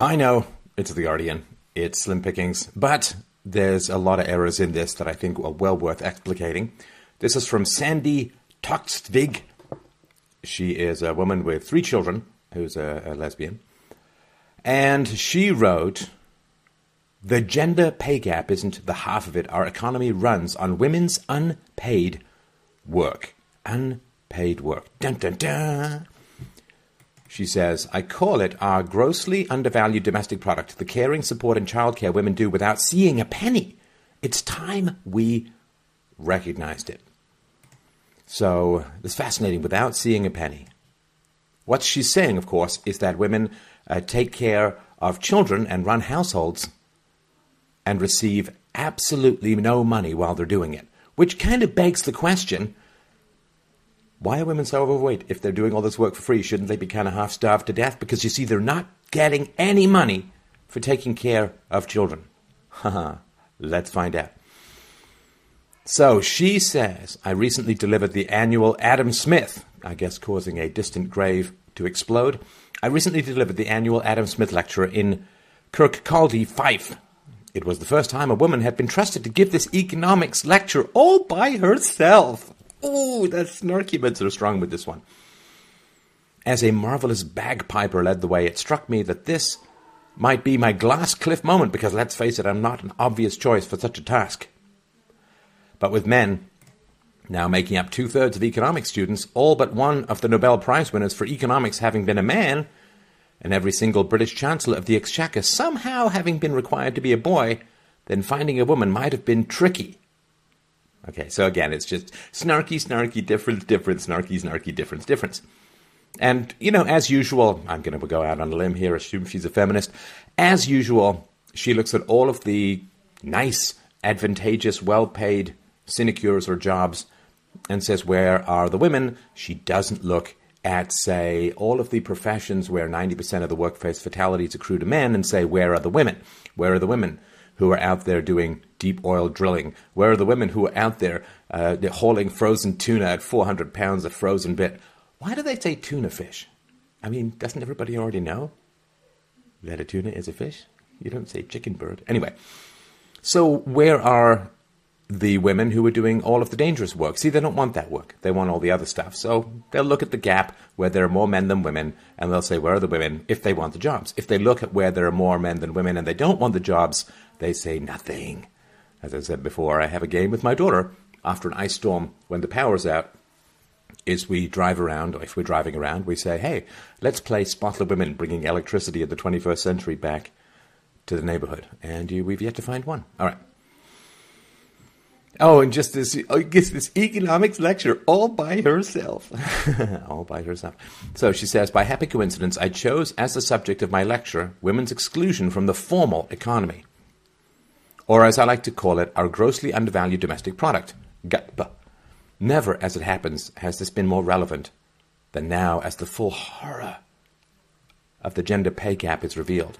I know it's The Guardian, it's slim pickings, but there's a lot of errors in this that I think are well worth explicating. This is from Sandi Toksvig. She is a woman with three children who's a, a lesbian. And she wrote The gender pay gap isn't the half of it. Our economy runs on women's unpaid work. Unpaid work. Dun dun dun. She says, I call it our grossly undervalued domestic product, the caring, support, and childcare women do without seeing a penny. It's time we recognized it. So, it's fascinating, without seeing a penny. What she's saying, of course, is that women uh, take care of children and run households and receive absolutely no money while they're doing it. Which kind of begs the question why are women so overweight? If they're doing all this work for free, shouldn't they be kind of half starved to death? Because you see, they're not getting any money for taking care of children. Haha, let's find out. So she says, I recently delivered the annual Adam Smith, I guess causing a distant grave to explode. I recently delivered the annual Adam Smith lecture in Kirkcaldy, Fife. It was the first time a woman had been trusted to give this economics lecture all by herself. Ooh, that snarky bits are strong with this one. As a marvelous bagpiper led the way, it struck me that this might be my glass cliff moment because let's face it, I'm not an obvious choice for such a task. But with men now making up two thirds of economics students, all but one of the Nobel Prize winners for economics having been a man, and every single British Chancellor of the Exchequer somehow having been required to be a boy, then finding a woman might have been tricky. Okay, so again, it's just snarky, snarky, difference, difference, snarky, snarky, difference, difference. And, you know, as usual, I'm going to go out on a limb here, assume she's a feminist. As usual, she looks at all of the nice, advantageous, well paid sinecures or jobs and says, Where are the women? She doesn't look at, say, all of the professions where 90% of the workplace fatalities accrue to men and say, Where are the women? Where are the women who are out there doing deep oil drilling? Where are the women who are out there uh, hauling frozen tuna at 400 pounds a frozen bit? Why do they say tuna fish? I mean, doesn't everybody already know that a tuna is a fish? You don't say chicken bird. Anyway, so where are the women who are doing all of the dangerous work. See, they don't want that work. They want all the other stuff. So they'll look at the gap where there are more men than women and they'll say, where are the women if they want the jobs? If they look at where there are more men than women and they don't want the jobs, they say nothing. As I said before, I have a game with my daughter after an ice storm when the power's out. Is we drive around, if we're driving around, we say, hey, let's play Spot the Women bringing electricity of the 21st century back to the neighborhood. And we've yet to find one. All right. Oh, and just this, oh, this economics lecture all by herself. all by herself. So she says, by happy coincidence, I chose as the subject of my lecture women's exclusion from the formal economy. Or as I like to call it, our grossly undervalued domestic product, GUDP. Never, as it happens, has this been more relevant than now as the full horror of the gender pay gap is revealed.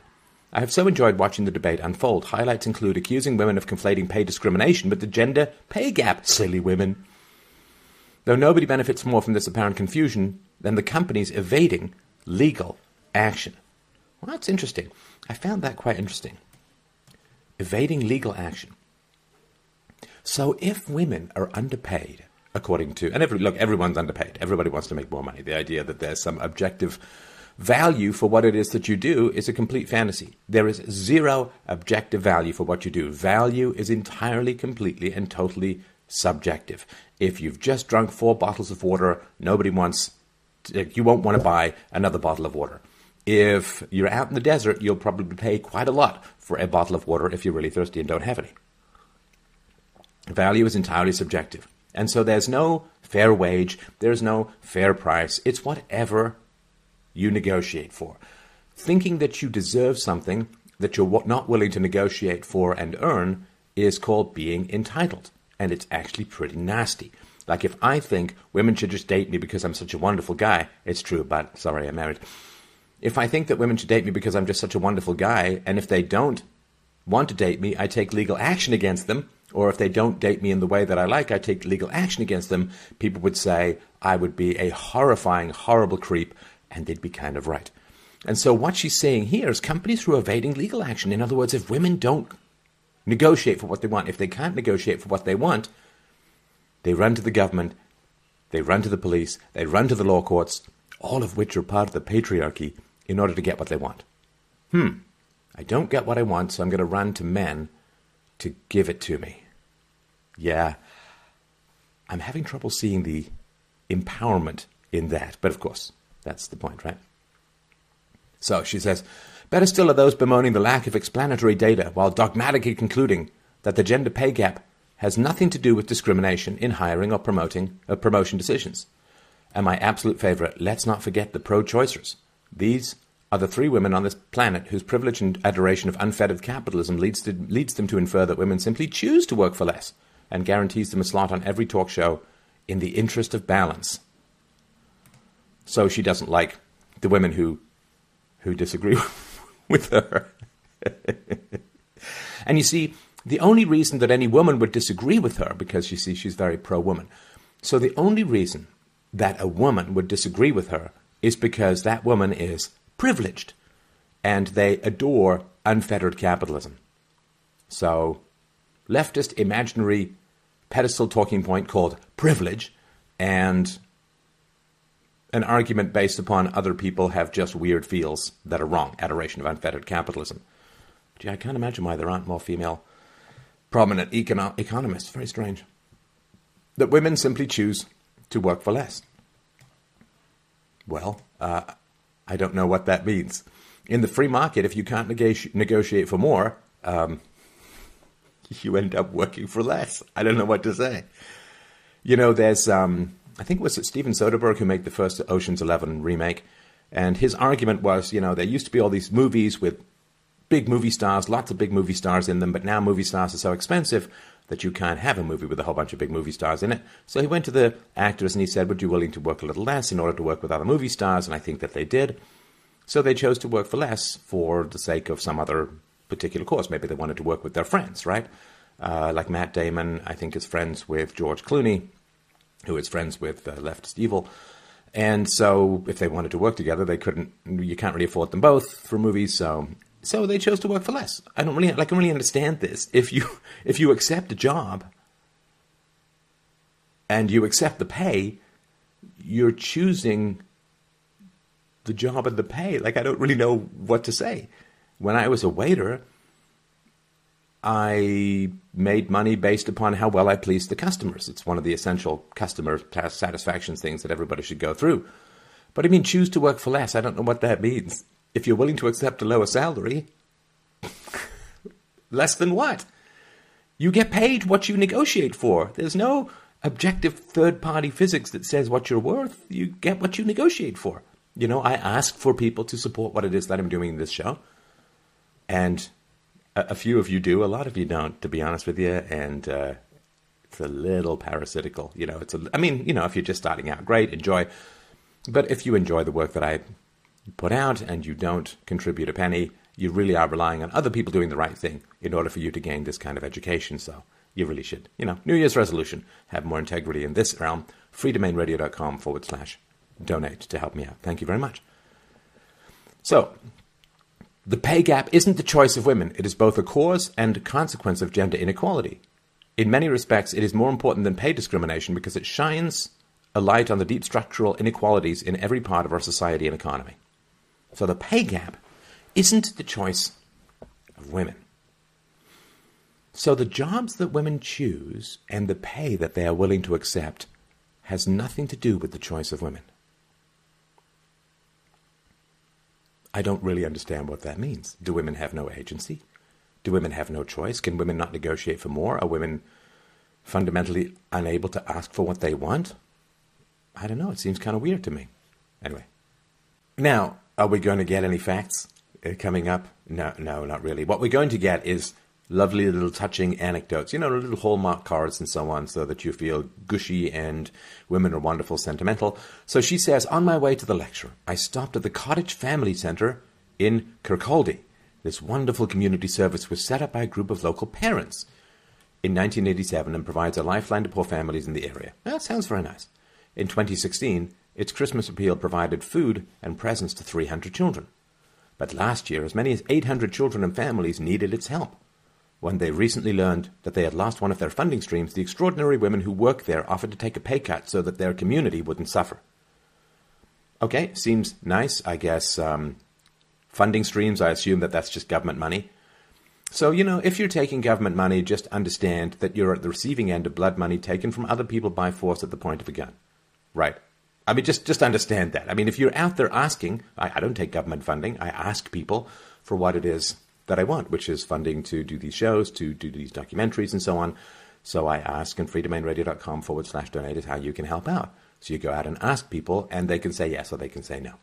I have so enjoyed watching the debate unfold. Highlights include accusing women of conflating pay discrimination with the gender pay gap. Silly women. Though nobody benefits more from this apparent confusion than the companies evading legal action. Well, that's interesting. I found that quite interesting. Evading legal action. So if women are underpaid, according to, and every, look, everyone's underpaid. Everybody wants to make more money. The idea that there's some objective value for what it is that you do is a complete fantasy. There is zero objective value for what you do. Value is entirely, completely, and totally subjective. If you've just drunk four bottles of water, nobody wants, to, you won't want to buy another bottle of water. If you're out in the desert, you'll probably pay quite a lot for a bottle of water if you're really thirsty and don't have any. Value is entirely subjective. And so there's no fair wage, there's no fair price. It's whatever you negotiate for. Thinking that you deserve something that you're not willing to negotiate for and earn is called being entitled. And it's actually pretty nasty. Like if I think women should just date me because I'm such a wonderful guy, it's true, but sorry, I'm married. If I think that women should date me because I'm just such a wonderful guy, and if they don't want to date me, I take legal action against them, or if they don't date me in the way that I like, I take legal action against them, people would say I would be a horrifying, horrible creep and they'd be kind of right. And so what she's saying here is companies who are evading legal action. In other words, if women don't negotiate for what they want, if they can't negotiate for what they want, they run to the government, they run to the police, they run to the law courts, all of which are part of the patriarchy in order to get what they want. Hmm, I don't get what I want, so I'm going to run to men to give it to me. Yeah, I'm having trouble seeing the empowerment in that, but of course, that's the point, right? So she says, better still are those bemoaning the lack of explanatory data while dogmatically concluding that the gender pay gap has nothing to do with discrimination in hiring or promoting or uh, promotion decisions. And my absolute favorite, let's not forget the pro-choicers. These are the three women on this planet whose privilege and adoration of unfettered capitalism leads, to, leads them to infer that women simply choose to work for less and guarantees them a slot on every talk show in the interest of balance. So she doesn't like the women who who disagree with her. and you see, the only reason that any woman would disagree with her, because you see, she's very pro woman. So the only reason that a woman would disagree with her is because that woman is privileged and they adore unfettered capitalism. So, leftist imaginary pedestal talking point called privilege and an argument based upon other people have just weird feels that are wrong, adoration of unfettered capitalism. Gee, I can't imagine why there aren't more female prominent econo- economists. Very strange. That women simply choose to work for less. Well, uh, I don't know what that means. In the free market, if you can't neg- negotiate for more, um, you end up working for less. I don't know what to say. You know, there's, um, I think it was Steven Soderbergh who made the first Ocean's Eleven remake, and his argument was, you know, there used to be all these movies with big movie stars, lots of big movie stars in them, but now movie stars are so expensive that you can't have a movie with a whole bunch of big movie stars in it. So he went to the actors and he said, Would you willing to work a little less in order to work with other movie stars? And I think that they did. So they chose to work for less for the sake of some other particular cause. Maybe they wanted to work with their friends, right? Uh, like Matt Damon, I think, is friends with George Clooney, who is friends with uh, Leftist Evil. And so, if they wanted to work together, they couldn't. You can't really afford them both for movies. So so they chose to work for less. I don't really, I can really understand this. If you, if you accept a job and you accept the pay, you're choosing the job and the pay. Like, I don't really know what to say. When I was a waiter, I made money based upon how well I pleased the customers. It's one of the essential customer satisfaction things that everybody should go through. But I mean, choose to work for less. I don't know what that means if you're willing to accept a lower salary, less than what? You get paid what you negotiate for. There's no objective third party physics that says what you're worth. You get what you negotiate for. You know, I ask for people to support what it is that I'm doing in this show. And a, a few of you do, a lot of you don't, to be honest with you. And uh, it's a little parasitical. You know, it's a, I mean, you know, if you're just starting out, great, enjoy. But if you enjoy the work that I put out and you don't contribute a penny, you really are relying on other people doing the right thing in order for you to gain this kind of education. So you really should, you know, New Year's resolution, have more integrity in this realm. freedomainradio.com forward slash donate to help me out. Thank you very much. So, the pay gap isn't the choice of women. It is both a cause and a consequence of gender inequality. In many respects, it is more important than pay discrimination because it shines a light on the deep structural inequalities in every part of our society and economy. So the pay gap isn't the choice of women. So the jobs that women choose and the pay that they are willing to accept has nothing to do with the choice of women. I don't really understand what that means. Do women have no agency? Do women have no choice? Can women not negotiate for more? Are women fundamentally unable to ask for what they want? I don't know. It seems kind of weird to me. Anyway. Now, are we going to get any facts uh, coming up? No, no, not really. What we're going to get is lovely little touching anecdotes, you know, little hallmark cards and so on, so that you feel gushy and women are wonderful, sentimental. So she says, on my way to the lecture, I stopped at the Cottage Family Centre in Kirkcaldy. This wonderful community service was set up by a group of local parents in 1987 and provides a lifeline to poor families in the area. That sounds very nice. In 2016, its Christmas appeal provided food and presents to 300 children. but last year as many as 800 children and families needed its help. When they recently learned that they had lost one of their funding streams, the extraordinary women who work there offered to take a pay cut so that their community wouldn't suffer. Okay, seems nice, I guess. Um, funding streams, I assume that that's just government money. So, you know, if you're taking government money, just understand that you're at the receiving end of blood money taken from other people by force at the point of a gun. Right. I mean, just, just understand that. I mean, if you're out there asking, I, I don't take government funding, I ask people for what it is that I want, which is funding to do these shows, to do these documentaries, and so on. So I ask, and freedomainradio.com forward slash donate is how you can help out. So you go out and ask people, and they can say yes or they can say no.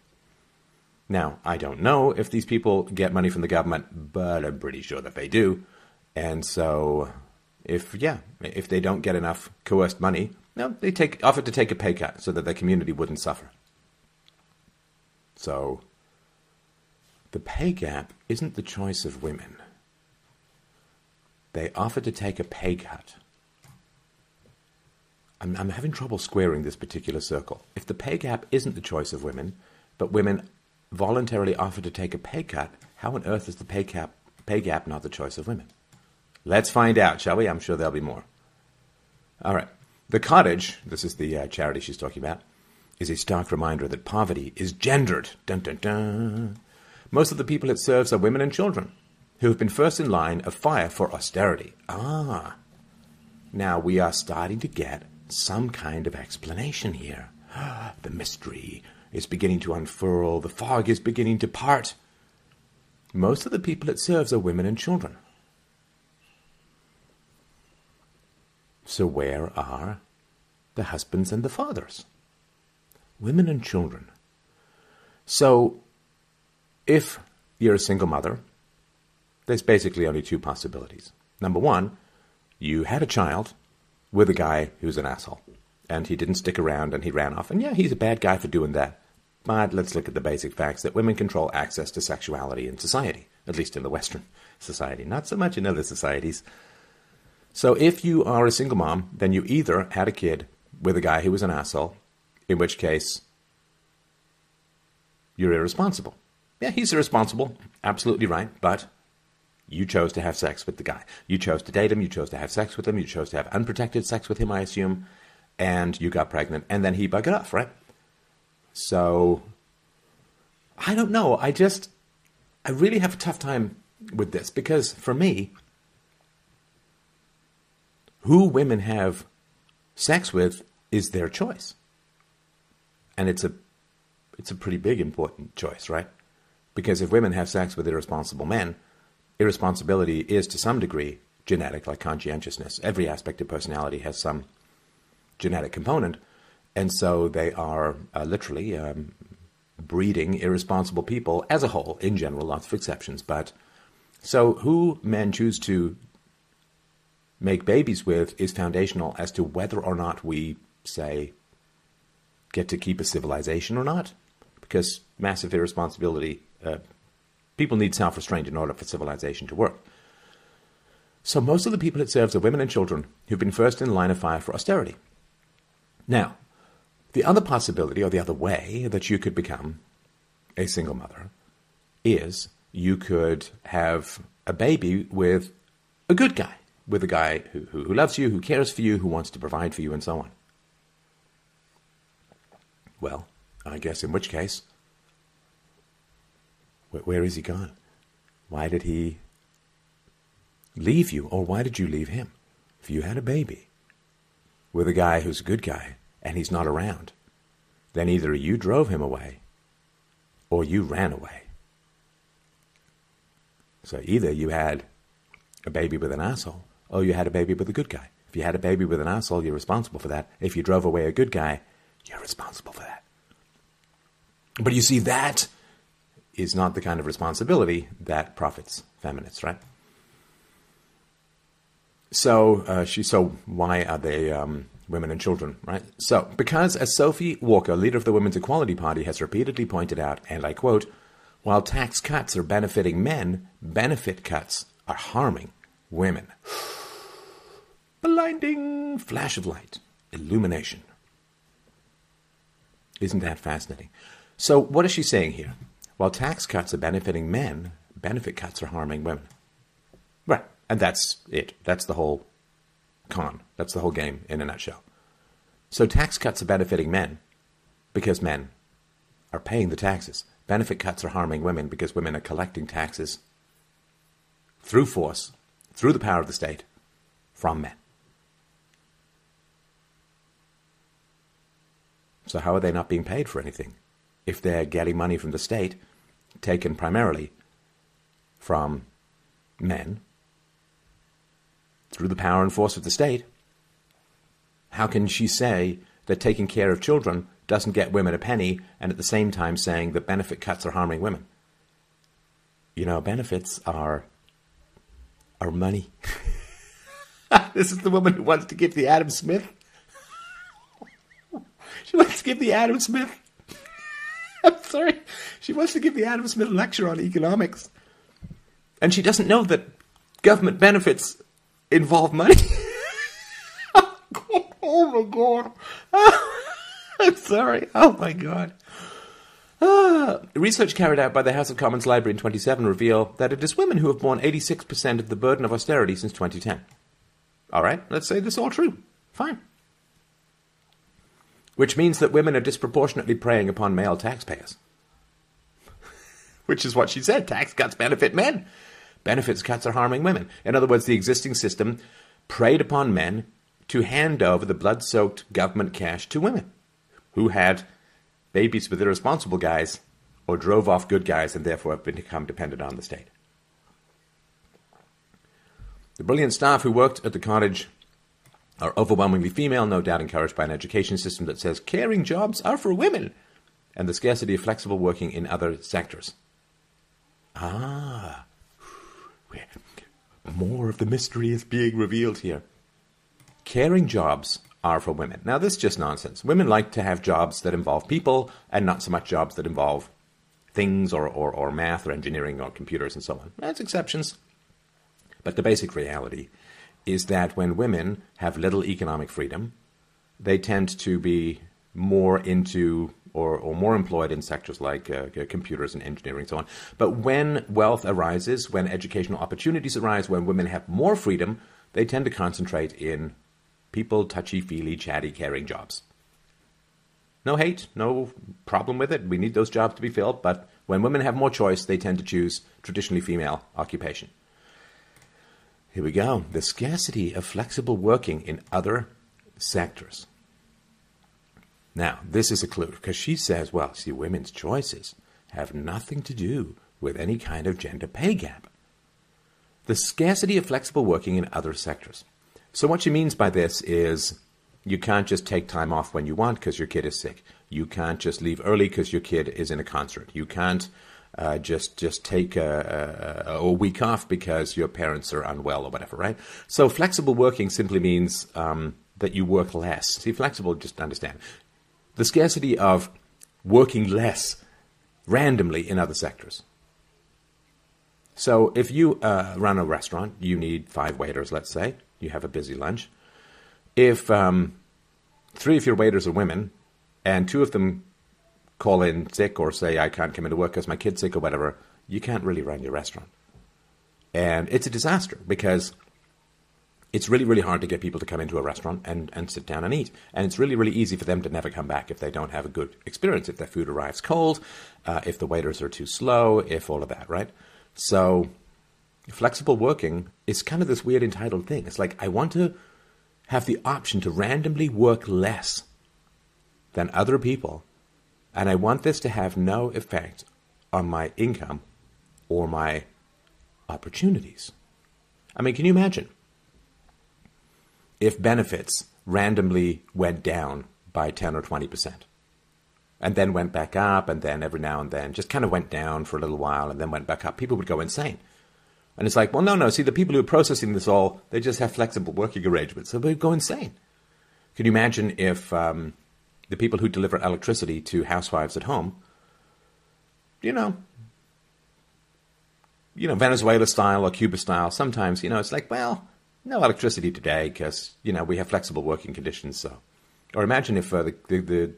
Now, I don't know if these people get money from the government, but I'm pretty sure that they do. And so, if yeah, if they don't get enough coerced money, no, they take offer to take a pay cut so that their community wouldn't suffer. So, the pay gap isn't the choice of women. They offered to take a pay cut. I'm, I'm having trouble squaring this particular circle. If the pay gap isn't the choice of women, but women voluntarily offer to take a pay cut, how on earth is the pay gap, pay gap not the choice of women? Let's find out, shall we? I'm sure there'll be more. All right. The cottage, this is the uh, charity she's talking about, is a stark reminder that poverty is gendered. Dun, dun, dun. Most of the people it serves are women and children who have been first in line of fire for austerity. Ah. Now we are starting to get some kind of explanation here. the mystery is beginning to unfurl, the fog is beginning to part. Most of the people it serves are women and children. So, where are the husbands and the fathers? Women and children. So, if you're a single mother, there's basically only two possibilities. Number one, you had a child with a guy who's an asshole, and he didn't stick around and he ran off. And yeah, he's a bad guy for doing that. But let's look at the basic facts that women control access to sexuality in society, at least in the Western society, not so much in other societies. So if you are a single mom, then you either had a kid with a guy who was an asshole, in which case you're irresponsible. Yeah, he's irresponsible, absolutely right, but you chose to have sex with the guy. You chose to date him, you chose to have sex with him, you chose to have unprotected sex with him, I assume, and you got pregnant, and then he buggered off, right? So, I don't know. I just, I really have a tough time with this because for me, who women have sex with is their choice. And it's a it's a pretty big important choice, right? Because if women have sex with irresponsible men, irresponsibility is to some degree genetic, like conscientiousness. Every aspect of personality has some genetic component. And so they are uh, literally um, breeding irresponsible people as a whole, in general, lots of exceptions. But so who men choose to make babies with is foundational as to whether or not we, say, get to keep a civilization or not. Because massive irresponsibility, uh, people need self restraint in order for civilization to work. So most of the people it serves are women and children who've been first in line of fire for austerity. Now, the other possibility, or the other way that you could become a single mother, is you could have a baby with a good guy, with a guy who, who, loves you, who cares for you, who wants to provide for you, and so on. Well, I guess in which case, wh- where is he gone? Why did he leave you, or why did you leave him? If you had a baby with a guy who's a good guy, and he's not around, then either you drove him away or you ran away. So either you had a baby with an asshole or you had a baby with a good guy. If you had a baby with an asshole, you're responsible for that. If you drove away a good guy, you're responsible for that. But you see, that is not the kind of responsibility that profits feminists, right? So uh, she. So why are they um, women and children, right? So, because as Sophie Walker, leader of the Women's Equality Party, has repeatedly pointed out, and I quote, while tax cuts are benefiting men, benefit cuts are harming women. Blinding flash of light, illumination. Isn't that fascinating? So, what is she saying here? while tax cuts are benefiting men, benefit cuts are harming women. Right. And that's it. That's the whole con. That's the whole game in a nutshell. So tax cuts are benefiting men because men are paying the taxes. Benefit cuts are harming women because women are collecting taxes through force, through the power of the state, from men. So, how are they not being paid for anything? If they're getting money from the state, taken primarily from men, through the power and force of the state, how can she say that taking care of children doesn't get women a penny and at the same time saying that benefit cuts are harming women? You know, benefits are are money. this is the woman who wants to give the Adam Smith. she wants to give the Adam Smith. I'm sorry. She wants to give the Adam Smith lecture on economics. And she doesn't know that government benefits involve money. oh my god. I'm sorry. Oh my god. Research carried out by the House of Commons Library in 27 reveal that it is women who have borne 86% of the burden of austerity since 2010. All right, let's say this is all true. Fine. Which means that women are disproportionately preying upon male taxpayers. Which is what she said tax cuts benefit men. Benefits cuts are harming women. In other words, the existing system preyed upon men to hand over the blood soaked government cash to women who had babies with irresponsible guys or drove off good guys and therefore have become dependent on the state. The brilliant staff who worked at the cottage are overwhelmingly female, no doubt encouraged by an education system that says caring jobs are for women, and the scarcity of flexible working in other sectors. Ah, more of the mystery is being revealed here. Caring jobs are for women. Now, this is just nonsense. Women like to have jobs that involve people and not so much jobs that involve things or, or, or math or engineering or computers and so on. That's exceptions. But the basic reality is that when women have little economic freedom, they tend to be more into or, or more employed in sectors like uh, computers and engineering and so on. But when wealth arises, when educational opportunities arise, when women have more freedom, they tend to concentrate in people, touchy feely, chatty, caring jobs. No hate, no problem with it. We need those jobs to be filled, but when women have more choice, they tend to choose traditionally female occupation. Here we go. The scarcity of flexible working in other sectors. Now, this is a clue because she says, well, see, women's choices have nothing to do with any kind of gender pay gap. The scarcity of flexible working in other sectors. So, what she means by this is you can't just take time off when you want because your kid is sick. You can't just leave early because your kid is in a concert. You can't uh, just just take a, a, a, week off because your parents are unwell or whatever, right? So flexible working simply means um, that you work less. See, flexible, just understand the scarcity of working less randomly in other sectors. So if you uh, run a restaurant, you need five waiters, let's say you have a busy lunch. If um, three of your waiters are women and two of them call in sick or say, I can't come into work because my kid's sick or whatever, you can't really run your restaurant. And it's a disaster because it's really, really hard to get people to come into a restaurant and, and sit down and eat. And it's really, really easy for them to never come back if they don't have a good experience, if their food arrives cold, uh, if the waiters are too slow, if all of that, right? So flexible working is kind of this weird entitled thing. It's like I want to have the option to randomly work less than other people, and I want this to have no effect on my income or my opportunities. I mean, can you imagine if benefits randomly went down by 10 or 20%? And then went back up, and then every now and then just kind of went down for a little while and then went back up. People would go insane. And it's like, well, no, no. See, the people who are processing this all, they just have flexible working arrangements. So they go insane. Can you imagine if um, the people who deliver electricity to housewives at home, you know, you know, Venezuela style or Cuba style, sometimes, you know, it's like, well, no electricity today because, you know, we have flexible working conditions. So, or imagine if uh, the, the, the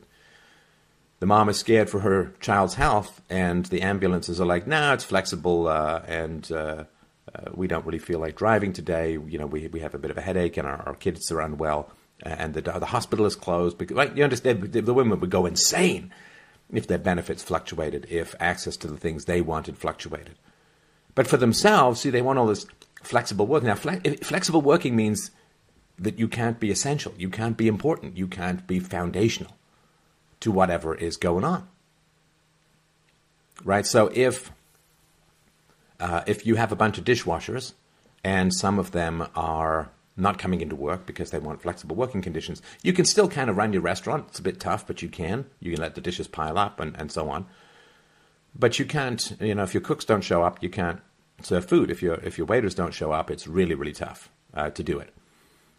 the mom is scared for her child's health, and the ambulances are like, "No, nah, it's flexible, uh, and uh, uh, we don't really feel like driving today. You know, we we have a bit of a headache, and our, our kids are unwell, and the the hospital is closed." Because, like, you understand, the, the women would go insane if their benefits fluctuated, if access to the things they wanted fluctuated. But for themselves, see, they want all this flexible work. Now, fle- flexible working means that you can't be essential, you can't be important, you can't be foundational to whatever is going on. Right? So if uh, if you have a bunch of dishwashers and some of them are not coming into work because they want flexible working conditions, you can still kind of run your restaurant. It's a bit tough, but you can. You can let the dishes pile up and, and so on. But you can't, you know, if your cooks don't show up, you can't serve food. If your if your waiters don't show up, it's really really tough uh, to do it.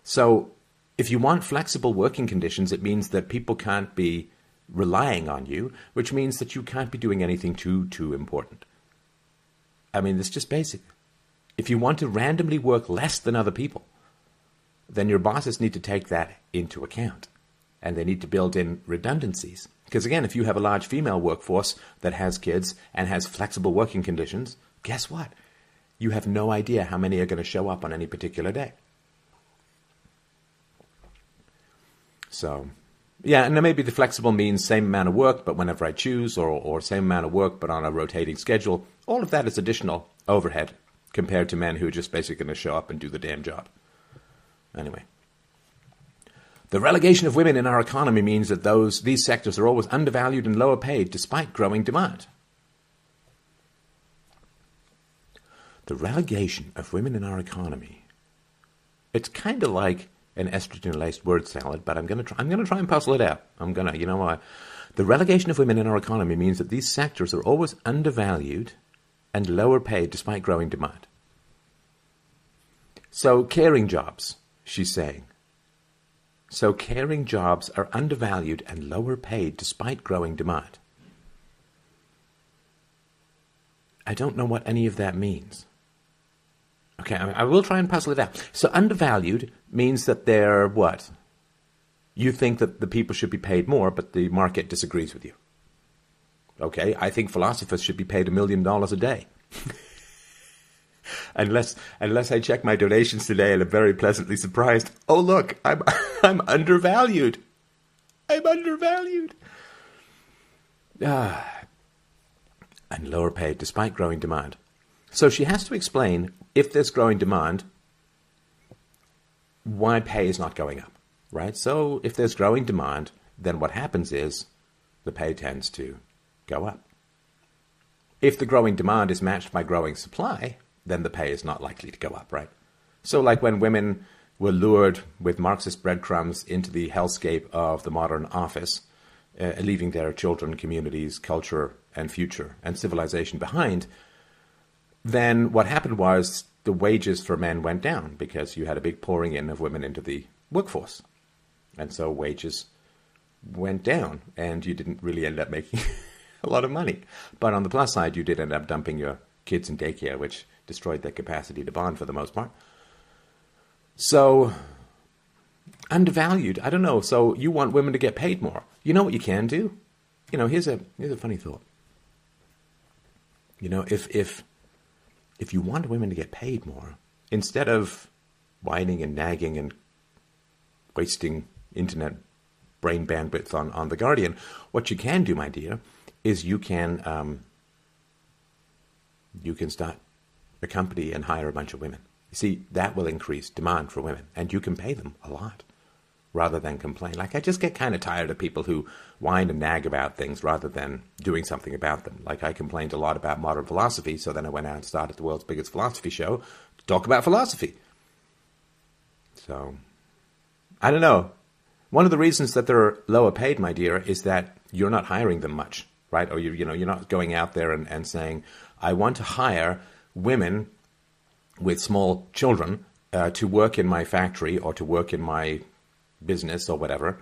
So if you want flexible working conditions, it means that people can't be relying on you, which means that you can't be doing anything too too important. I mean, it's just basic. If you want to randomly work less than other people, then your bosses need to take that into account. And they need to build in redundancies. Because again, if you have a large female workforce that has kids and has flexible working conditions, guess what? You have no idea how many are going to show up on any particular day. So yeah, and maybe the flexible means same amount of work, but whenever I choose, or, or same amount of work, but on a rotating schedule. All of that is additional overhead compared to men who are just basically going to show up and do the damn job. Anyway. The relegation of women in our economy means that those, these sectors are always undervalued and lower paid despite growing demand. The relegation of women in our economy. It's kind of like an estrogen-laced word salad, but I'm going to try. I'm going to try and puzzle it out. I'm going to, you know, what? the relegation of women in our economy means that these sectors are always undervalued and lower paid despite growing demand. So, caring jobs, she's saying. So, caring jobs are undervalued and lower paid despite growing demand. I don't know what any of that means. Okay, I will try and puzzle it out. So undervalued means that they're what? You think that the people should be paid more, but the market disagrees with you. Okay, I think philosophers should be paid a million dollars a day. unless unless I check my donations today and I'm very pleasantly surprised. Oh look, I'm I'm undervalued. I'm undervalued. Ah, and lower paid despite growing demand. So she has to explain if there's growing demand, why pay is not going up, right? So if there's growing demand, then what happens is the pay tends to go up. If the growing demand is matched by growing supply, then the pay is not likely to go up, right? So, like when women were lured with Marxist breadcrumbs into the hellscape of the modern office, uh, leaving their children, communities, culture, and future and civilization behind, then what happened was the wages for men went down because you had a big pouring in of women into the workforce. And so wages went down and you didn't really end up making a lot of money. But on the plus side, you did end up dumping your kids in daycare, which destroyed their capacity to bond for the most part. So, undervalued. I don't know. So, you want women to get paid more. You know what you can do? You know, here's a here's a funny thought. You know, if if if you want women to get paid more, instead of whining and nagging and wasting internet brain bandwidth on, on The Guardian, what you can do, my dear, is you can um, you can start a company and hire a bunch of women. You see, that will increase demand for women, and you can pay them a lot rather than complain. Like, I just get kind of tired of people who whine and nag about things rather than doing something about them. Like, I complained a lot about modern philosophy, so then I went out and started the world's biggest philosophy show to talk about philosophy. So, I don't know. One of the reasons that they're lower paid, my dear, is that you're not hiring them much, right? Or you, you know, you're not going out there and, and saying, I want to hire women with small children uh, to work in my factory or to work in my business or whatever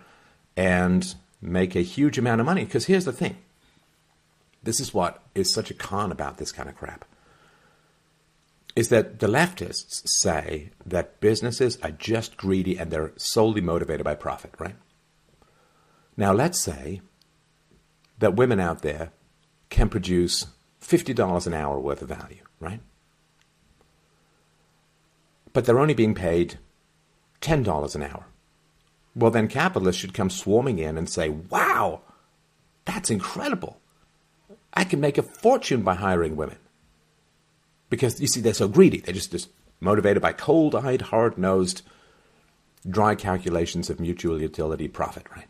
and make a huge amount of money. Because here's the thing this is what is such a con about this kind of crap is that the leftists say that businesses are just greedy and they're solely motivated by profit, right? Now, let's say that women out there can produce $50 an hour worth of value, right? But they're only being paid $10 an hour. Well, then capitalists should come swarming in and say, wow, that's incredible. I can make a fortune by hiring women. Because you see, they're so greedy. They're just, just motivated by cold eyed, hard nosed, dry calculations of mutual utility profit, right?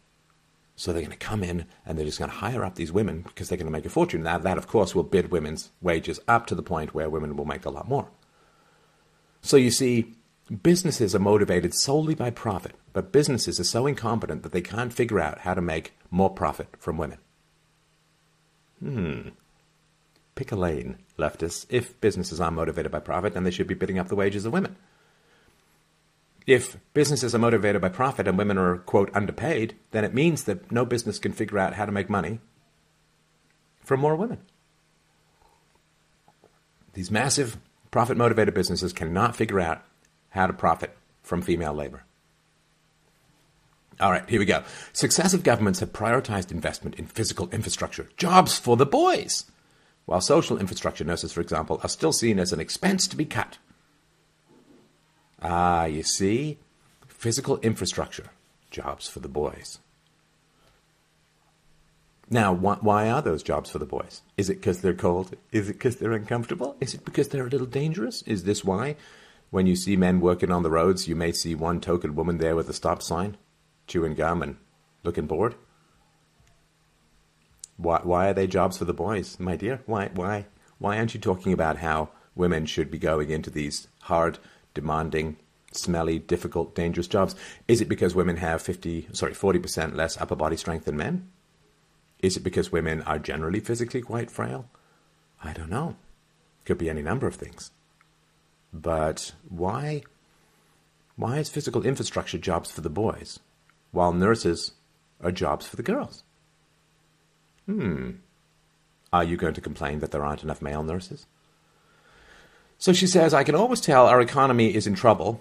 So they're going to come in and they're just going to hire up these women because they're going to make a fortune. Now, that, of course, will bid women's wages up to the point where women will make a lot more. So you see, businesses are motivated solely by profit, but businesses are so incompetent that they can't figure out how to make more profit from women. Hmm. Pick a lane, leftists. If businesses are motivated by profit, then they should be bidding up the wages of women. If businesses are motivated by profit and women are, quote, underpaid, then it means that no business can figure out how to make money from more women. These massive profit motivated businesses cannot figure out how to profit from female labor. All right, here we go. Successive governments have prioritized investment in physical infrastructure, jobs for the boys, while social infrastructure nurses, for example, are still seen as an expense to be cut. Ah, you see? Physical infrastructure, jobs for the boys. Now, wh- why are those jobs for the boys? Is it because they're cold? Is it because they're uncomfortable? Is it because they're a little dangerous? Is this why, when you see men working on the roads, you may see one token woman there with a stop sign? chewing gum and looking bored? Why, why are they jobs for the boys, my dear? Why, why, why aren't you talking about how women should be going into these hard, demanding, smelly, difficult, dangerous jobs? Is it because women have 50, sorry, 40% less upper body strength than men? Is it because women are generally physically quite frail? I don't know. Could be any number of things. But why why is physical infrastructure jobs for the boys? while nurses are jobs for the girls. Hmm. Are you going to complain that there aren't enough male nurses? So she says, I can always tell our economy is in trouble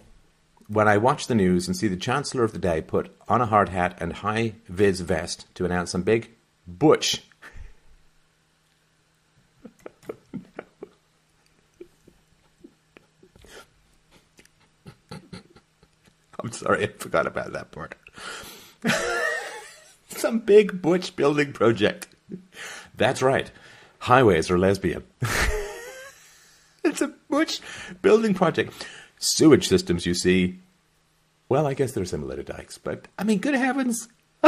when I watch the news and see the Chancellor of the day put on a hard hat and high vis vest to announce some big butch. I'm sorry, I forgot about that part. Some big butch building project. That's right. Highways are lesbian. it's a butch building project. Sewage systems, you see. Well, I guess they're similar to dikes, but I mean, good heavens.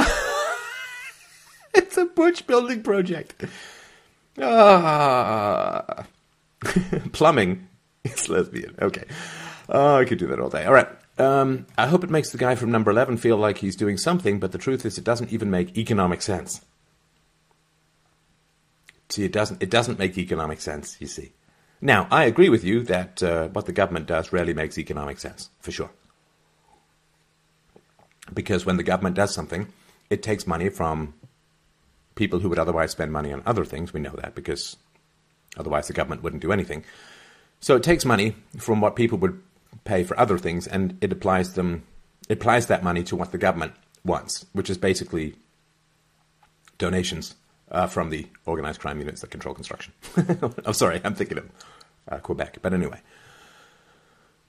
it's a butch building project. Ah. Plumbing is lesbian. Okay. Oh, I could do that all day. All right. Um, I hope it makes the guy from number 11 feel like he's doing something, but the truth is it doesn't even make economic sense. See, it doesn't, it doesn't make economic sense, you see. Now, I agree with you that uh, what the government does rarely makes economic sense, for sure. Because when the government does something, it takes money from people who would otherwise spend money on other things. We know that because otherwise the government wouldn't do anything. So it takes money from what people would pay for other things, and it applies them. It applies that money to what the government wants, which is basically donations uh, from the organized crime units that control construction. I'm sorry, I'm thinking of uh, Quebec, but anyway.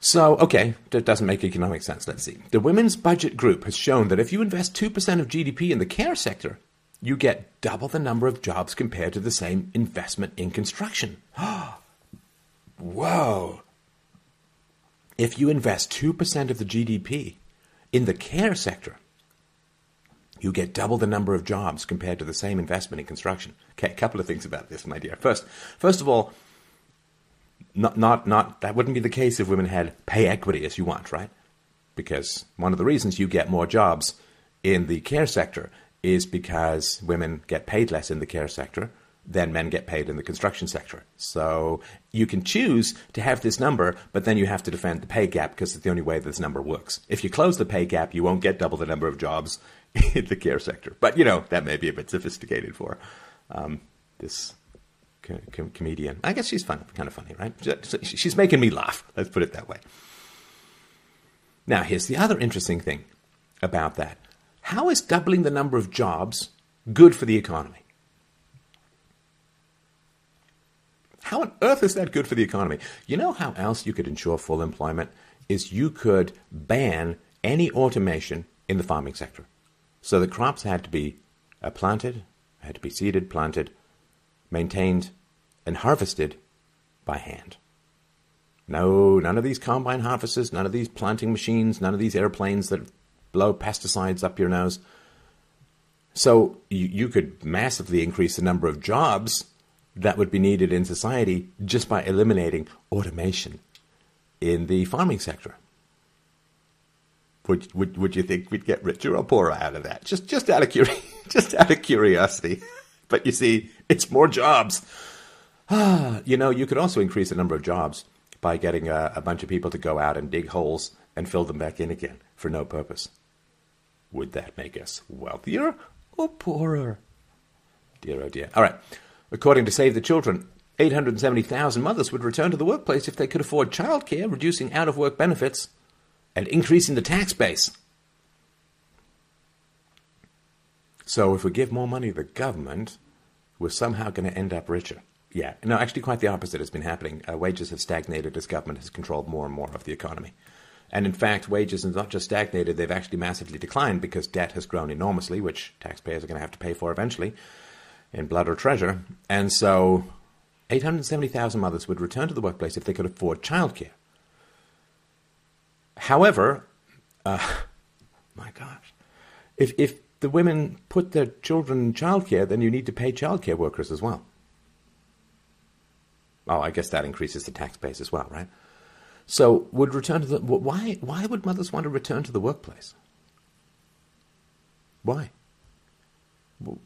So, okay, that doesn't make economic sense. Let's see. The Women's Budget Group has shown that if you invest 2% of GDP in the care sector, you get double the number of jobs compared to the same investment in construction. Whoa if you invest 2% of the GDP in the care sector, you get double the number of jobs compared to the same investment in construction. Okay, a couple of things about this, my dear. First, first of all, not, not, not, that wouldn't be the case if women had pay equity as you want, right? Because one of the reasons you get more jobs in the care sector is because women get paid less in the care sector than men get paid in the construction sector. So you can choose to have this number, but then you have to defend the pay gap because it's the only way this number works. If you close the pay gap, you won't get double the number of jobs in the care sector. But, you know, that may be a bit sophisticated for um, this co- co- comedian. I guess she's fun, kind of funny, right? She's making me laugh. Let's put it that way. Now, here's the other interesting thing about that. How is doubling the number of jobs good for the economy? How on earth is that good for the economy? You know how else you could ensure full employment? Is you could ban any automation in the farming sector. So the crops had to be uh, planted, had to be seeded, planted, maintained, and harvested by hand. No, none of these combine harvesters, none of these planting machines, none of these airplanes that blow pesticides up your nose. So you, you could massively increase the number of jobs that would be needed in society just by eliminating automation in the farming sector. Would, would, would you think we'd get richer or poorer out of that? Just, just, out, of curi- just out of curiosity. but you see, it's more jobs. you know, you could also increase the number of jobs by getting a, a bunch of people to go out and dig holes and fill them back in again for no purpose. Would that make us wealthier or poorer? Dear oh dear. All right. According to Save the Children, 870,000 mothers would return to the workplace if they could afford childcare, reducing out of work benefits and increasing the tax base. So if we give more money to the government, we're somehow going to end up richer. Yeah, no, actually, quite the opposite has been happening. Uh, wages have stagnated as government has controlled more and more of the economy. And in fact, wages have not just stagnated, they've actually massively declined because debt has grown enormously, which taxpayers are going to have to pay for eventually in blood or treasure. And so 870,000 mothers would return to the workplace if they could afford childcare. However, uh, my gosh, if, if the women put their children in childcare, then you need to pay childcare workers as well. Oh, I guess that increases the tax base as well, right? So, would return to the why? Why would mothers want to return to the workplace? Why?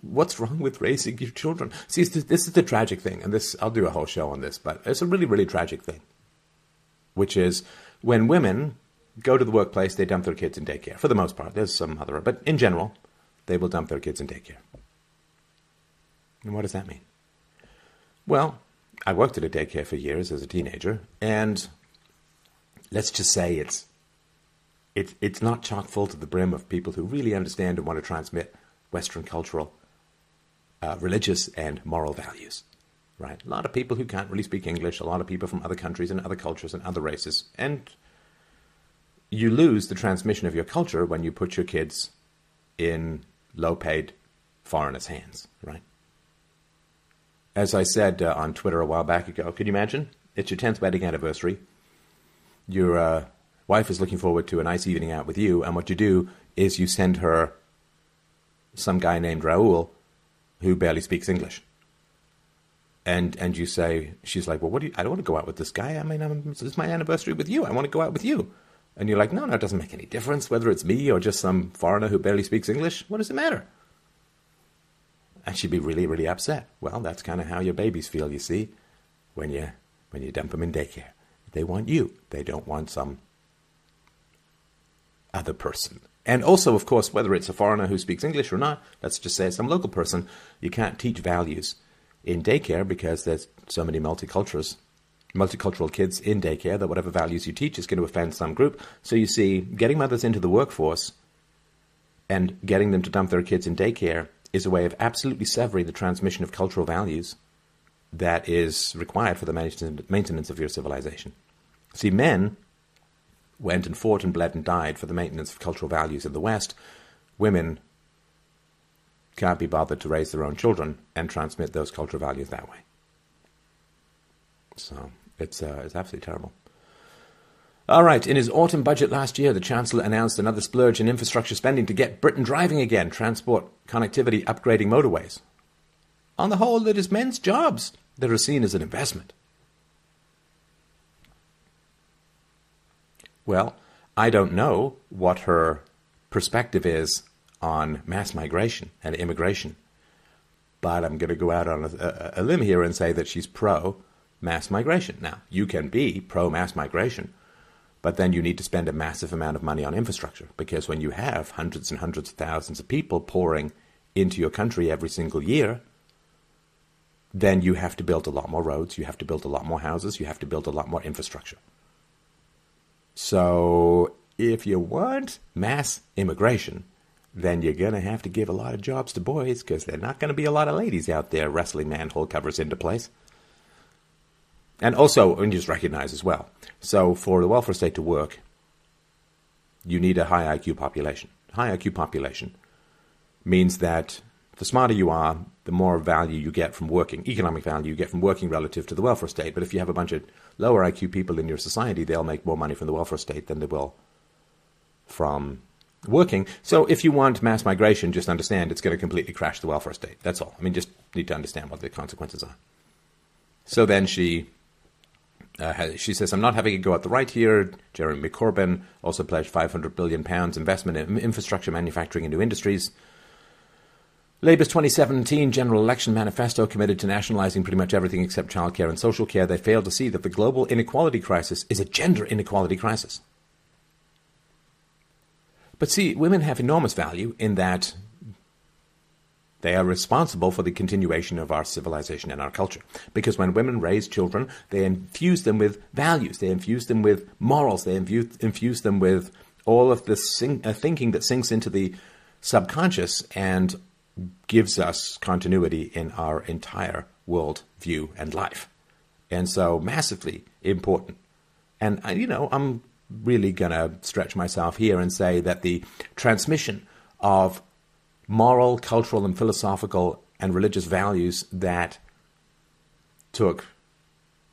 What's wrong with raising your children? See, this is the tragic thing, and this I'll do a whole show on this, but it's a really, really tragic thing, which is when women go to the workplace, they dump their kids in daycare. For the most part, there's some other, but in general, they will dump their kids in daycare. And what does that mean? Well, I worked at a daycare for years as a teenager, and let's just say it's it's it's not chock full to the brim of people who really understand and want to transmit Western cultural, uh, religious, and moral values. Right, a lot of people who can't really speak English, a lot of people from other countries and other cultures and other races, and you lose the transmission of your culture when you put your kids in low-paid foreigners' hands. Right. As I said uh, on Twitter a while back ago, could you imagine? It's your 10th wedding anniversary. Your uh, wife is looking forward to a nice evening out with you, and what you do is you send her some guy named Raul who barely speaks English. And and you say, she's like, well, what do you, I don't want to go out with this guy. I mean, I'm, it's my anniversary with you. I want to go out with you. And you're like, no, no, it doesn't make any difference whether it's me or just some foreigner who barely speaks English. What does it matter? and she'd be really, really upset. Well, that's kind of how your babies feel, you see, when you when you dump them in daycare. They want you. They don't want some other person. And also, of course, whether it's a foreigner who speaks English or not, let's just say some local person, you can't teach values in daycare because there's so many multicultures, multicultural kids in daycare that whatever values you teach is going to offend some group. So you see, getting mothers into the workforce and getting them to dump their kids in daycare is a way of absolutely severing the transmission of cultural values that is required for the maintenance of your civilization. See, men went and fought and bled and died for the maintenance of cultural values in the West. Women can't be bothered to raise their own children and transmit those cultural values that way. So it's uh, it's absolutely terrible. All right, in his autumn budget last year, the Chancellor announced another splurge in infrastructure spending to get Britain driving again, transport, connectivity, upgrading motorways. On the whole, it is men's jobs that are seen as an investment. Well, I don't know what her perspective is on mass migration and immigration, but I'm going to go out on a, a, a limb here and say that she's pro mass migration. Now, you can be pro mass migration but then you need to spend a massive amount of money on infrastructure because when you have hundreds and hundreds of thousands of people pouring into your country every single year, then you have to build a lot more roads, you have to build a lot more houses, you have to build a lot more infrastructure. So if you want mass immigration, then you're going to have to give a lot of jobs to boys because there's not going to be a lot of ladies out there wrestling manhole covers into place. And also, and just recognize as well. So, for the welfare state to work, you need a high IQ population. High IQ population means that the smarter you are, the more value you get from working, economic value you get from working relative to the welfare state. But if you have a bunch of lower IQ people in your society, they'll make more money from the welfare state than they will from working. So if you want mass migration, just understand it's going to completely crash the welfare state. That's all. I mean, just need to understand what the consequences are. So then she uh, she says, I'm not having a go at the right here. Jeremy Corbyn also pledged 500 billion pounds investment in infrastructure, manufacturing, and new industries. Labour's 2017 general election manifesto committed to nationalising pretty much everything except childcare and social care. They failed to see that the global inequality crisis is a gender inequality crisis. But see, women have enormous value in that they are responsible for the continuation of our civilization and our culture. Because when women raise children, they infuse them with values, they infuse them with morals, they infuse, them with all of the uh, thinking that sinks into the subconscious and gives us continuity in our entire world view and life. And so, massively important. And, uh, you know, I'm really going to stretch myself here and say that the transmission of moral, cultural, and philosophical and religious values that took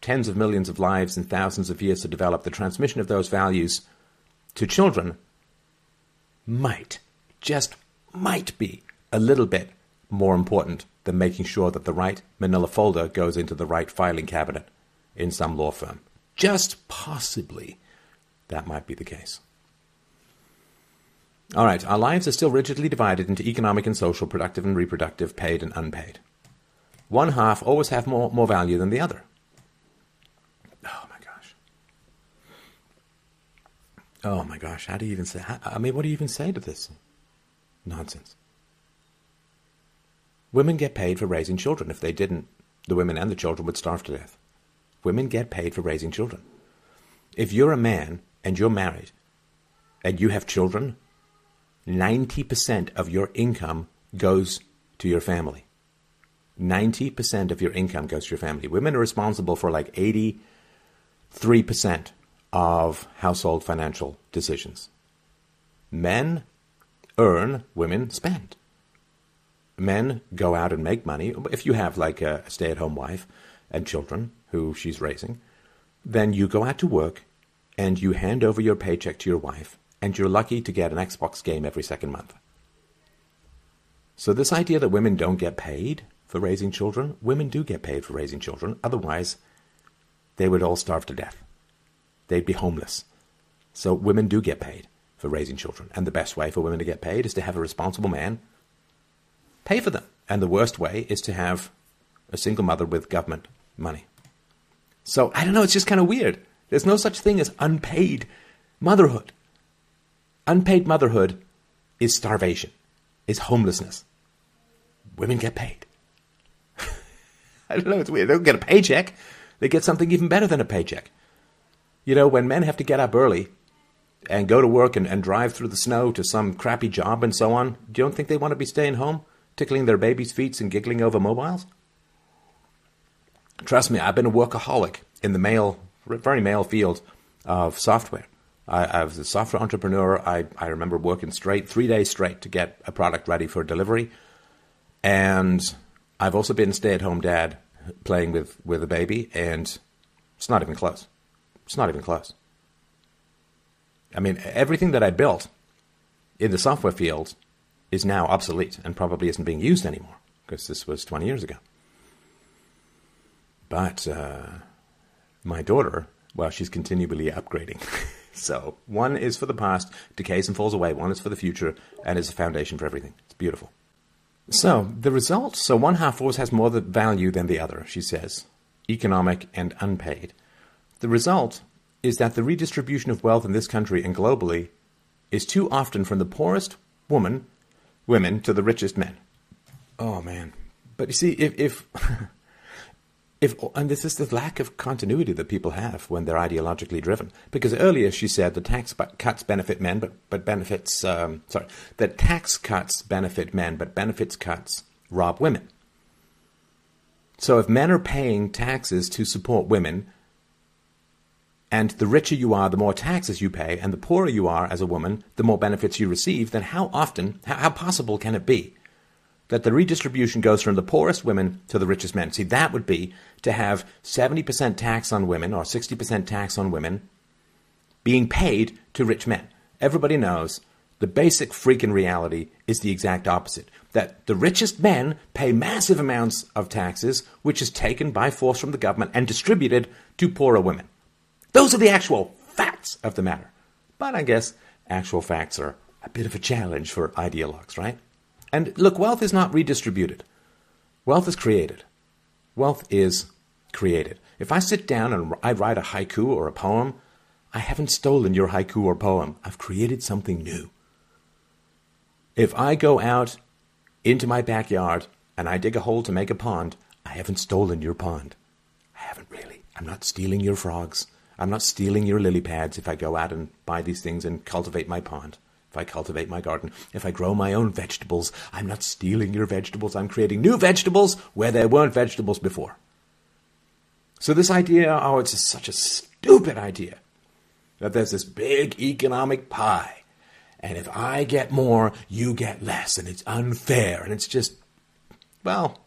tens of millions of lives and thousands of years to develop, the transmission of those values to children might, just might be a little bit more important than making sure that the right manila folder goes into the right filing cabinet in some law firm. Just possibly that might be the case. All right, our lives are still rigidly divided into economic and social, productive and reproductive, paid and unpaid. One half always have more, more value than the other. Oh my gosh. Oh my gosh, how do you even say, how, I mean, what do you even say to this nonsense? Women get paid for raising children. If they didn't, the women and the children would starve to death. Women get paid for raising children. If you're a man and you're married and you have children, 90% of your income goes to your family. 90% of your income goes to your family. Women are responsible for like 83% of household financial decisions. Men earn, women spend men go out and make money. If you have like a stay at home wife and children who she's raising, then you go out to work and you hand over your paycheck to your wife, and you're lucky to get an Xbox game every second month. So, this idea that women don't get paid for raising children, women do get paid for raising children. Otherwise, they would all starve to death. They'd be homeless. So, women do get paid for raising children. And the best way for women to get paid is to have a responsible man pay for them. And the worst way is to have a single mother with government money. So I don't know, it's just kind of weird. There's no such thing as unpaid motherhood. Unpaid motherhood is starvation, is homelessness. Women get paid. I don't know, it's weird. They don't get a paycheck. They get something even better than a paycheck. You know, when men have to get up early and go to work and, and drive through the snow to some crappy job and so on, do you don't think they want to be staying home? Tickling their babies' feet and giggling over mobiles? Trust me, I've been a workaholic in the male, very male field of software. I, I was a software entrepreneur. I, I remember working straight, three days straight to get a product ready for delivery. And I've also been stay at home dad playing with, with a baby, and it's not even close. It's not even close. I mean, everything that I built in the software field is now obsolete and probably isn't being used anymore because this was 20 years ago. But uh, my daughter, well, she's continually upgrading. so one is for the past, decays and falls away. One is for the future and is a foundation for everything. It's beautiful. So the result, so one half always has more value than the other, she says, economic and unpaid. The result is that the redistribution of wealth in this country and globally is too often from the poorest woman women to the richest men. Oh man! But you see, if if if and this is the lack of continuity that people have when they're ideologically driven. Because earlier she said the tax cuts benefit men, but but benefits um, sorry the tax cuts benefit men, but benefits cuts rob women. So if men are paying taxes to support women, and the richer you are, the more taxes you pay, and the poorer you are as a woman, the more benefits you receive, then how often, how, possible can it be that the redistribution goes from the poorest women to the richest men? See, that would be to have 70% tax on women or 60% tax on women being paid to rich men. Everybody knows the basic freaking reality is the exact opposite. That the richest men pay massive amounts of taxes, which is taken by force from the government and distributed to poorer women. Those are the actual facts of the matter. But I guess actual facts are a bit of a challenge for ideologues, right? And look, wealth is not redistributed. Wealth is created. Wealth is created. If I sit down and I write a haiku or a poem, I haven't stolen your haiku or poem. I've created something new. If I go out into my backyard and I dig a hole to make a pond, I haven't stolen your pond. I haven't really. I'm not stealing your frogs. I'm not stealing your lily pads if I go out and buy these things and cultivate my pond. If I cultivate my garden, if I grow my own vegetables, I'm not stealing your vegetables. I'm creating new vegetables where there weren't vegetables before. So this idea, oh, it's such a stupid idea that there's this big economic pie. And if I get more, you get less. And it's unfair. And it's just, well,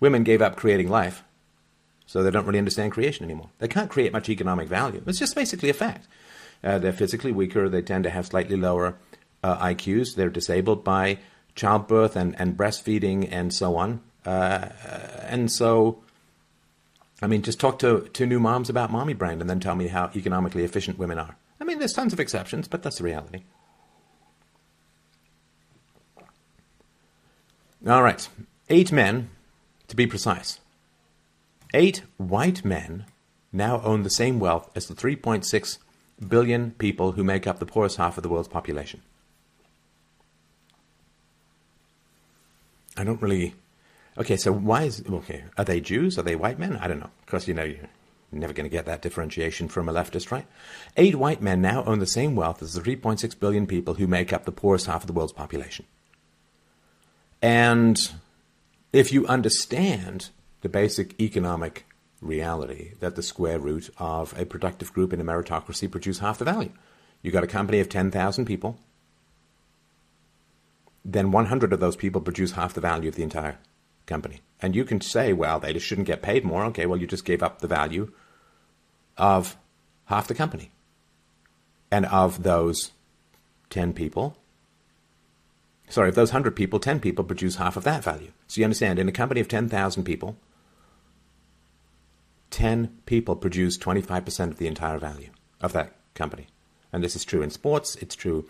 women gave up creating life. So they don't really understand creation anymore. They can't create much economic value. It's just basically a fact. Uh, they're physically weaker. They tend to have slightly lower uh, IQs. They're disabled by childbirth and, and breastfeeding and so on. Uh, and so, I mean, just talk to, to new moms about mommy brain and then tell me how economically efficient women are. I mean, there's tons of exceptions, but that's the reality. All right. Eight men, to be precise, Eight white men now own the same wealth as the 3.6 billion people who make up the poorest half of the world's population. I don't really. Okay, so why is. Okay, are they Jews? Are they white men? I don't know. Of course, you know, you're never going to get that differentiation from a leftist, right? Eight white men now own the same wealth as the 3.6 billion people who make up the poorest half of the world's population. And if you understand the basic economic reality that the square root of a productive group in a meritocracy produce half the value. You got a company of 10,000 people, then 100 of those people produce half the value of the entire company. And you can say, well, they just shouldn't get paid more. Okay, well, you just gave up the value of half the company. And of those 10 people, sorry, of those 100 people, 10 people produce half of that value. So you understand, in a company of 10,000 people, 10 people produce 25% of the entire value of that company. And this is true in sports, it's true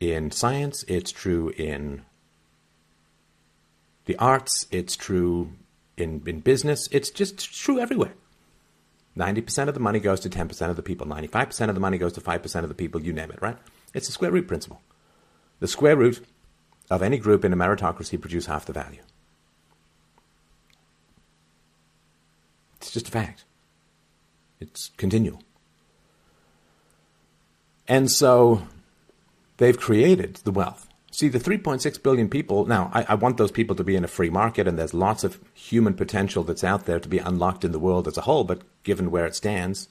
in science, it's true in the arts, it's true in, in business, it's just true everywhere. 90% of the money goes to 10% of the people, 95% of the money goes to 5% of the people, you name it, right? It's the square root principle. The square root of any group in a meritocracy produce half the value. It's just a fact. It's continual. And so they've created the wealth. See, the 3.6 billion people, now, I, I, want those people to be in a free market, and there's lots of human potential that's out there to be unlocked in the world as a whole, but given where it stands,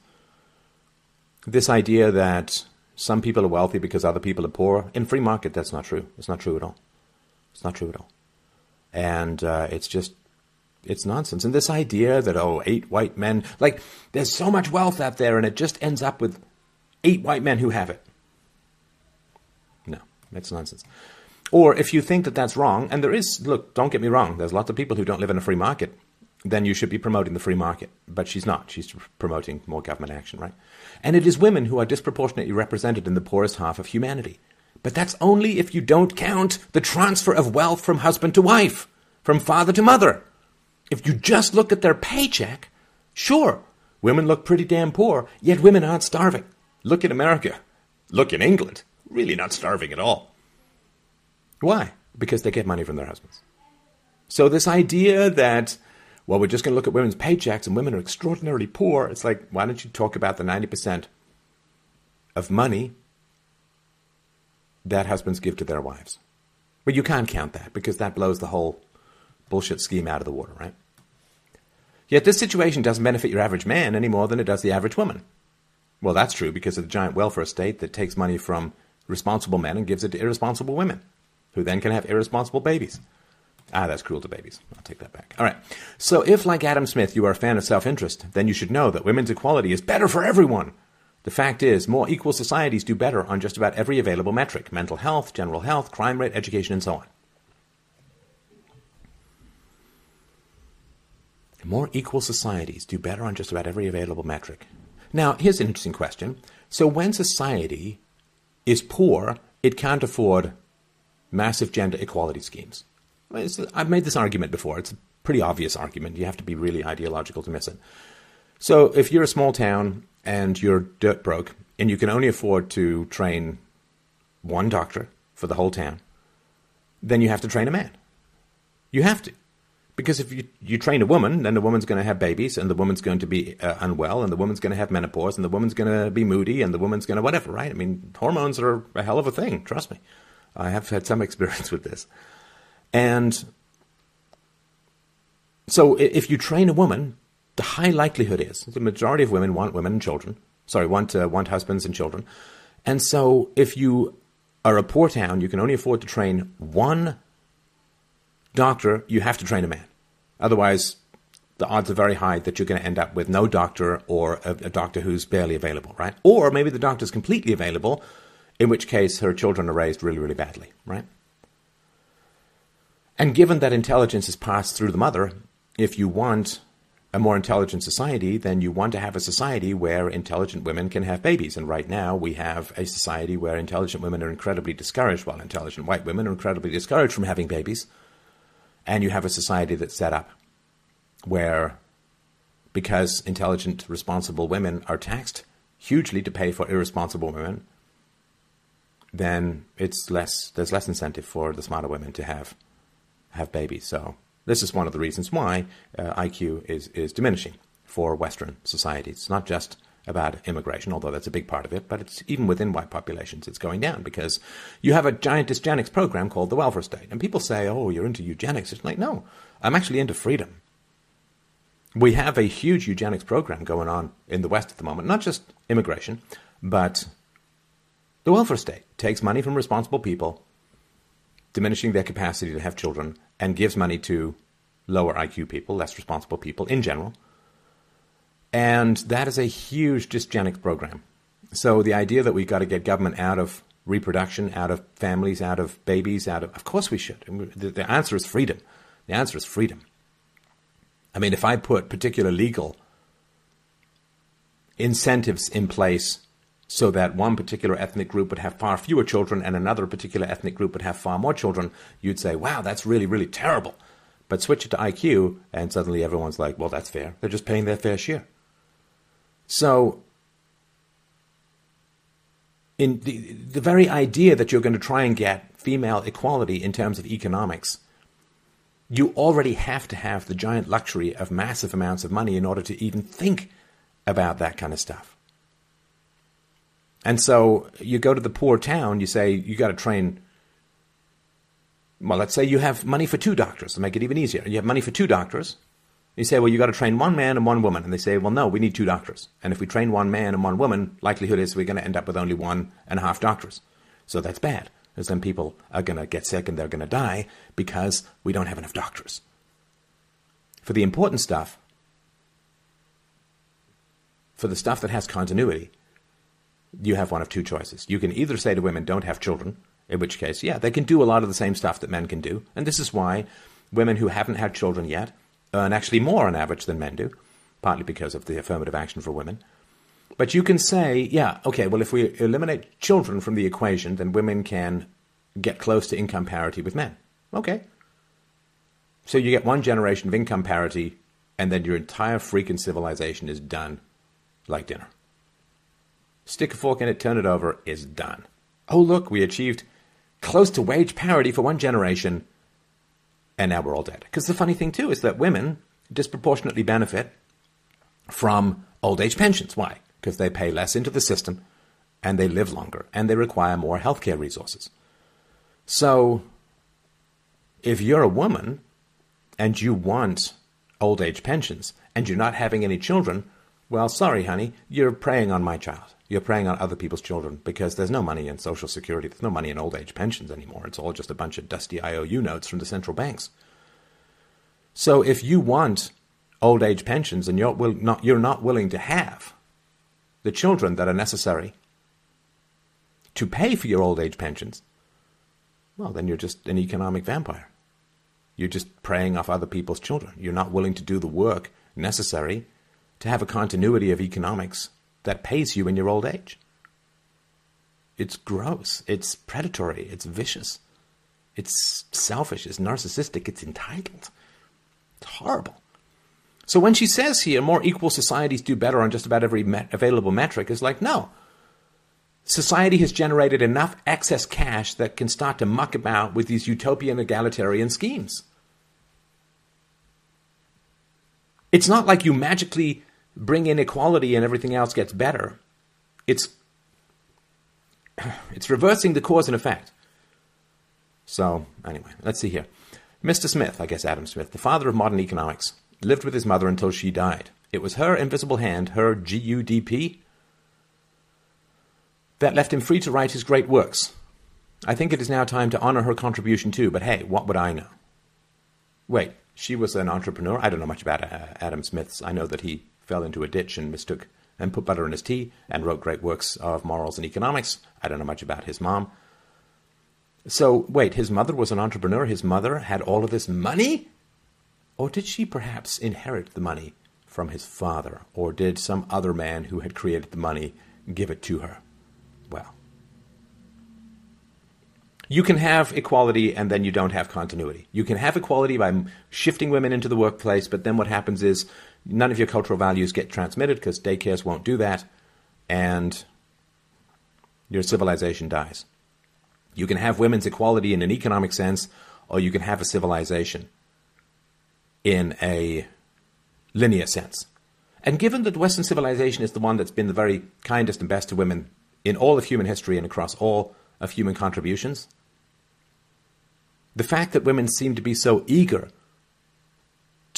this idea that some people are wealthy because other people are poor, in free market, that's not true. It's not true at all. It's not true at all. And uh, it's just it's nonsense. And this idea that, oh, eight white men, like, there's so much wealth out there and it just ends up with eight white men who have it. No, that's nonsense. Or if you think that that's wrong, and there is, look, don't get me wrong, there's lots of people who don't live in a free market, then you should be promoting the free market. But she's not. She's promoting more government action, right? And it is women who are disproportionately represented in the poorest half of humanity. But that's only if you don't count the transfer of wealth from husband to wife, from father to mother. If you just look at their paycheck, sure, women look pretty damn poor, yet women aren't starving. Look in America. Look in England. Really not starving at all. Why? Because they get money from their husbands. So, this idea that, well, we're just going to look at women's paychecks and women are extraordinarily poor, it's like, why don't you talk about the 90% of money that husbands give to their wives? But you can't count that because that blows the whole bullshit scheme out of the water, right? Yet this situation doesn't benefit your average man any more than it does the average woman. Well, that's true because of the giant welfare state that takes money from responsible men and gives it to irresponsible women, who then can have irresponsible babies. Ah, that's cruel to babies. I'll take that back. All right. So, if, like Adam Smith, you are a fan of self interest, then you should know that women's equality is better for everyone. The fact is, more equal societies do better on just about every available metric mental health, general health, crime rate, education, and so on. More equal societies do better on just about every available metric. Now, here's an interesting question. So, when society is poor, it can't afford massive gender equality schemes. I've made this argument before. It's a pretty obvious argument. You have to be really ideological to miss it. So, if you're a small town and you're dirt broke and you can only afford to train one doctor for the whole town, then you have to train a man. You have to. Because if you, you train a woman, then the woman's going to have babies, and the woman's going to be uh, unwell, and the woman's going to have menopause, and the woman's going to be moody, and the woman's going to whatever, right? I mean, hormones are a hell of a thing, trust me. I have had some experience with this. And so if you train a woman, the high likelihood is the majority of women want women and children. Sorry, want, uh, want husbands and children. And so if you are a poor town, you can only afford to train one doctor, you have to train a man. Otherwise, the odds are very high that you're going to end up with no doctor or a, a, doctor who's barely available, right? Or maybe the doctor's completely available, in which case her children are raised really, really badly, right? And given that intelligence is passed through the mother, if you want a more intelligent society, then you want to have a society where intelligent women can have babies. And right now, we have a society where intelligent women are incredibly discouraged, while intelligent white women are incredibly discouraged from having babies and you have a society that's set up where, because intelligent, responsible women are taxed hugely to pay for irresponsible women, then it's less. There's less incentive for the smarter women to have have babies. So this is one of the reasons why uh, IQ is is diminishing for Western societies. Not just about immigration, although that's a big part of it, but it's even within white populations, it's going down because you have a giant dysgenics program called the welfare state. And people say, oh, you're into eugenics. It's like, no, I'm actually into freedom. We have a huge eugenics program going on in the West at the moment, not just immigration, but the welfare state takes money from responsible people, diminishing their capacity to have children, and gives money to lower IQ people, less responsible people in general and that is a huge dysgenic program. So the idea that we've got to get government out of reproduction, out of families, out of babies, out of of course we should. The, the answer is freedom. The answer is freedom. I mean, if I put particular legal incentives in place so that one particular ethnic group would have far fewer children and another particular ethnic group would have far more children, you'd say, wow, that's really, really terrible. But switch it to IQ, and suddenly everyone's like, well, that's fair. They're just paying their fair share. So, in the, the very idea that you're going to try and get female equality in terms of economics, you already have to have the giant luxury of massive amounts of money in order to even think about that kind of stuff. And so you go to the poor town, you say, you got to train. Well, let's say you have money for two doctors to make it even easier. You have money for two doctors, you say, well, you got to train one man and one woman. And they say, well, no, we need two doctors. And if we train one man and one woman, likelihood is we're going to end up with only one and a half doctors. So that's bad, because then people are going to get sick and they're going to die because we don't have enough doctors. For the important stuff, for the stuff that has continuity, you have one of two choices. You can either say to women, don't have children, in which case, yeah, they can do a lot of the same stuff that men can do. And this is why women who haven't had children yet earn actually more on average than men do, partly because of the affirmative action for women. But you can say, yeah, okay, well, if we eliminate children from the equation, then women can get close to income parity with men. Okay. So you get one generation of income parity, and then your entire freaking civilization is done like dinner. Stick a fork in it, turn it over, is done. Oh, look, we achieved close to wage parity for one generation and now we're all dead. Because the funny thing, too, is that women disproportionately benefit from old age pensions. Why? Because they pay less into the system and they live longer and they require more healthcare resources. So, if you're a woman and you want old age pensions and you're not having any children, Well, sorry, honey, you're preying on my child. You're preying on other people's children because there's no money in Social Security. There's no money in old age pensions anymore. It's all just a bunch of dusty IOU notes from the central banks. So if you want old age pensions and you're, will not, you're not willing to have the children that are necessary to pay for your old age pensions, well, then you're just an economic vampire. You're just preying off other people's children. You're not willing to do the work necessary to have a continuity of economics that pays you in your old age. It's gross. It's predatory. It's vicious. It's selfish. It's narcissistic. It's entitled. It's horrible. So when she says here, more equal societies do better on just about every met- available metric, it's like, no. Society has generated enough excess cash that can start to muck about with these utopian egalitarian schemes. It's not like you magically bring in equality and everything else gets better. It's it's reversing the cause and effect. So, anyway, let's see here. Mr. Smith, I guess Adam Smith, the father of modern economics, lived with his mother until she died. It was her invisible hand, her GUDP, that left him free to write his great works. I think it is now time to honor her contribution too, but hey, what would I know? Wait, she was an entrepreneur? I don't know much about uh, Adam Smith's. I know that he fell into a ditch and mistook and put butter in his tea and wrote great works of morals and economics. I don't know much about his mom. So, wait, his mother was an entrepreneur? His mother had all of this money? Or did she perhaps inherit the money from his father? Or did some other man who had created the money give it to her? Well, you can have equality and then you don't have continuity. You can have equality by shifting women into the workplace, but then what happens is none of your cultural values get transmitted because daycares won't do that, and your civilization dies. You can have women's equality in an economic sense, or you can have a civilization in a linear sense. And given that Western civilization is the one that's been the very kindest and best to women in all of human history and across all of human contributions, the fact that women seem to be so eager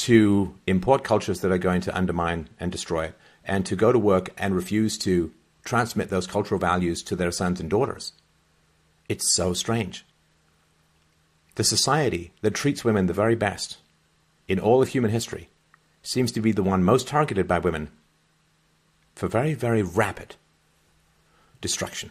to import cultures that are going to undermine and destroy it, and to go to work and refuse to transmit those cultural values to their sons and daughters. It's so strange. The society that treats women the very best in all of human history seems to be the one most targeted by women for very, very rapid destruction.